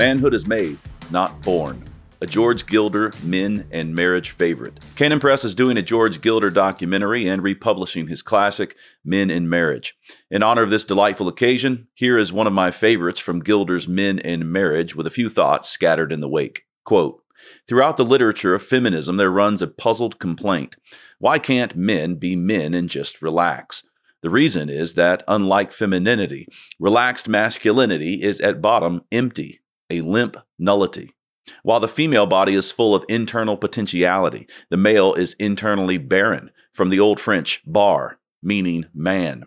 Manhood is made, not born. A George Gilder men and marriage favorite. Canon Press is doing a George Gilder documentary and republishing his classic, Men and Marriage. In honor of this delightful occasion, here is one of my favorites from Gilder's Men and Marriage with a few thoughts scattered in the wake. Quote, Throughout the literature of feminism, there runs a puzzled complaint. Why can't men be men and just relax? The reason is that, unlike femininity, relaxed masculinity is at bottom empty a limp nullity. While the female body is full of internal potentiality, the male is internally barren, from the old French bar, meaning man.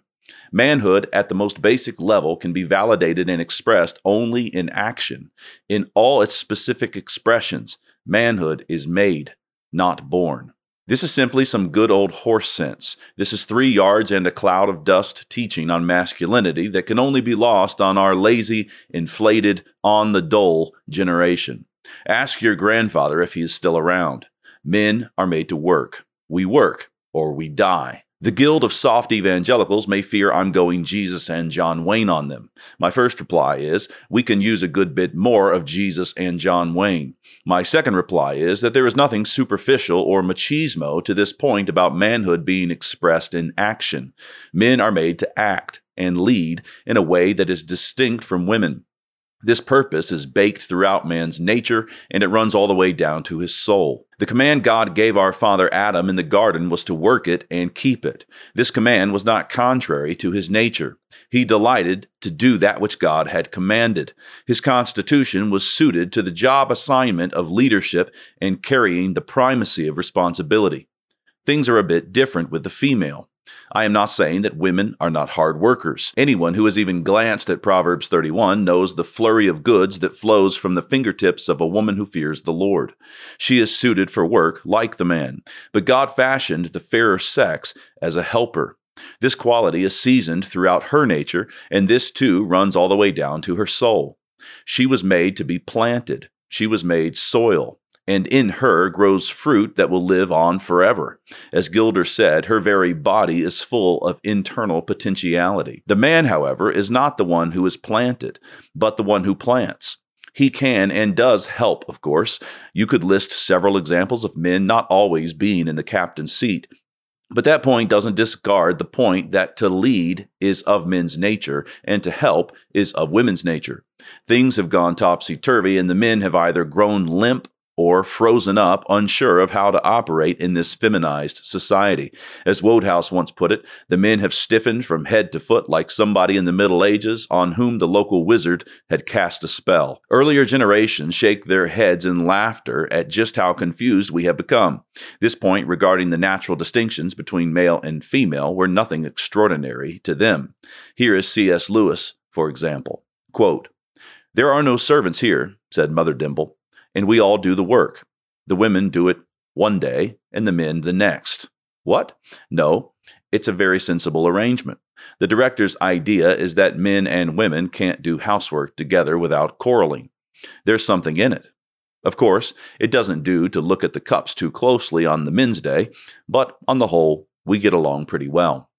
Manhood at the most basic level can be validated and expressed only in action. In all its specific expressions, manhood is made, not born. This is simply some good old horse sense. This is three yards and a cloud of dust teaching on masculinity that can only be lost on our lazy, inflated, on the dole generation. Ask your grandfather if he is still around. Men are made to work. We work or we die. The guild of soft evangelicals may fear I'm going Jesus and John Wayne on them. My first reply is we can use a good bit more of Jesus and John Wayne. My second reply is that there is nothing superficial or machismo to this point about manhood being expressed in action. Men are made to act and lead in a way that is distinct from women. This purpose is baked throughout man's nature and it runs all the way down to his soul. The command God gave our father Adam in the garden was to work it and keep it. This command was not contrary to his nature. He delighted to do that which God had commanded. His constitution was suited to the job assignment of leadership and carrying the primacy of responsibility. Things are a bit different with the female. I am not saying that women are not hard workers. Anyone who has even glanced at Proverbs 31 knows the flurry of goods that flows from the fingertips of a woman who fears the Lord. She is suited for work like the man, but God fashioned the fairer sex as a helper. This quality is seasoned throughout her nature, and this too runs all the way down to her soul. She was made to be planted. She was made soil and in her grows fruit that will live on forever. As Gilder said, her very body is full of internal potentiality. The man, however, is not the one who is planted, but the one who plants. He can and does help, of course. You could list several examples of men not always being in the captain's seat. But that point doesn't discard the point that to lead is of men's nature and to help is of women's nature. Things have gone topsy turvy, and the men have either grown limp or frozen up, unsure of how to operate in this feminized society. As Wodehouse once put it, the men have stiffened from head to foot like somebody in the Middle Ages on whom the local wizard had cast a spell. Earlier generations shake their heads in laughter at just how confused we have become. This point regarding the natural distinctions between male and female were nothing extraordinary to them. Here is C.S. Lewis, for example. Quote, There are no servants here, said Mother Dimble and we all do the work. The women do it one day and the men the next. What? No, it's a very sensible arrangement. The director's idea is that men and women can't do housework together without quarreling. There's something in it. Of course, it doesn't do to look at the cups too closely on the men's day, but on the whole, we get along pretty well.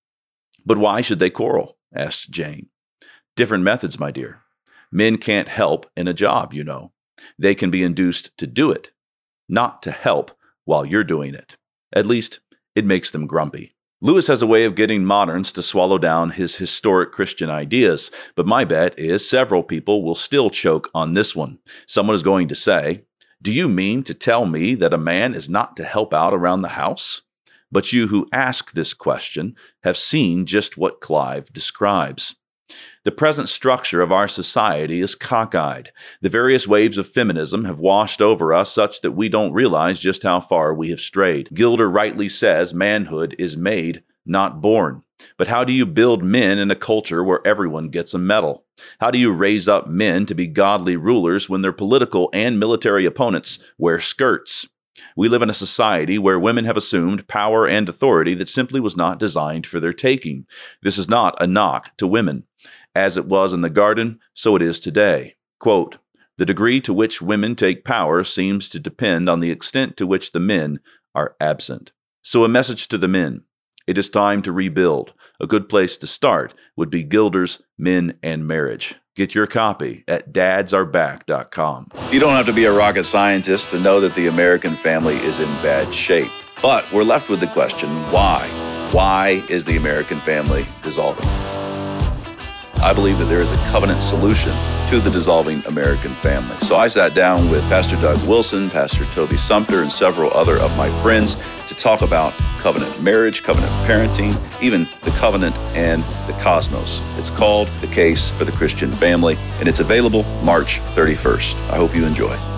But why should they quarrel? asked Jane. Different methods, my dear. Men can't help in a job, you know. They can be induced to do it, not to help while you're doing it. At least, it makes them grumpy. Lewis has a way of getting moderns to swallow down his historic Christian ideas, but my bet is several people will still choke on this one. Someone is going to say, Do you mean to tell me that a man is not to help out around the house? But you who ask this question have seen just what Clive describes. The present structure of our society is cockeyed. The various waves of feminism have washed over us such that we don't realize just how far we have strayed. Gilder rightly says manhood is made, not born. But how do you build men in a culture where everyone gets a medal? How do you raise up men to be godly rulers when their political and military opponents wear skirts? We live in a society where women have assumed power and authority that simply was not designed for their taking. This is not a knock to women. As it was in the garden, so it is today. Quote, the degree to which women take power seems to depend on the extent to which the men are absent. So, a message to the men it is time to rebuild. A good place to start would be Gilder's Men and Marriage. Get your copy at dadsareback.com. You don't have to be a rocket scientist to know that the American family is in bad shape. But we're left with the question why? Why is the American family dissolving? I believe that there is a covenant solution to the dissolving American family. So I sat down with Pastor Doug Wilson, Pastor Toby Sumpter, and several other of my friends to talk about covenant marriage, covenant parenting, even the covenant and the cosmos. It's called The Case for the Christian Family, and it's available March 31st. I hope you enjoy.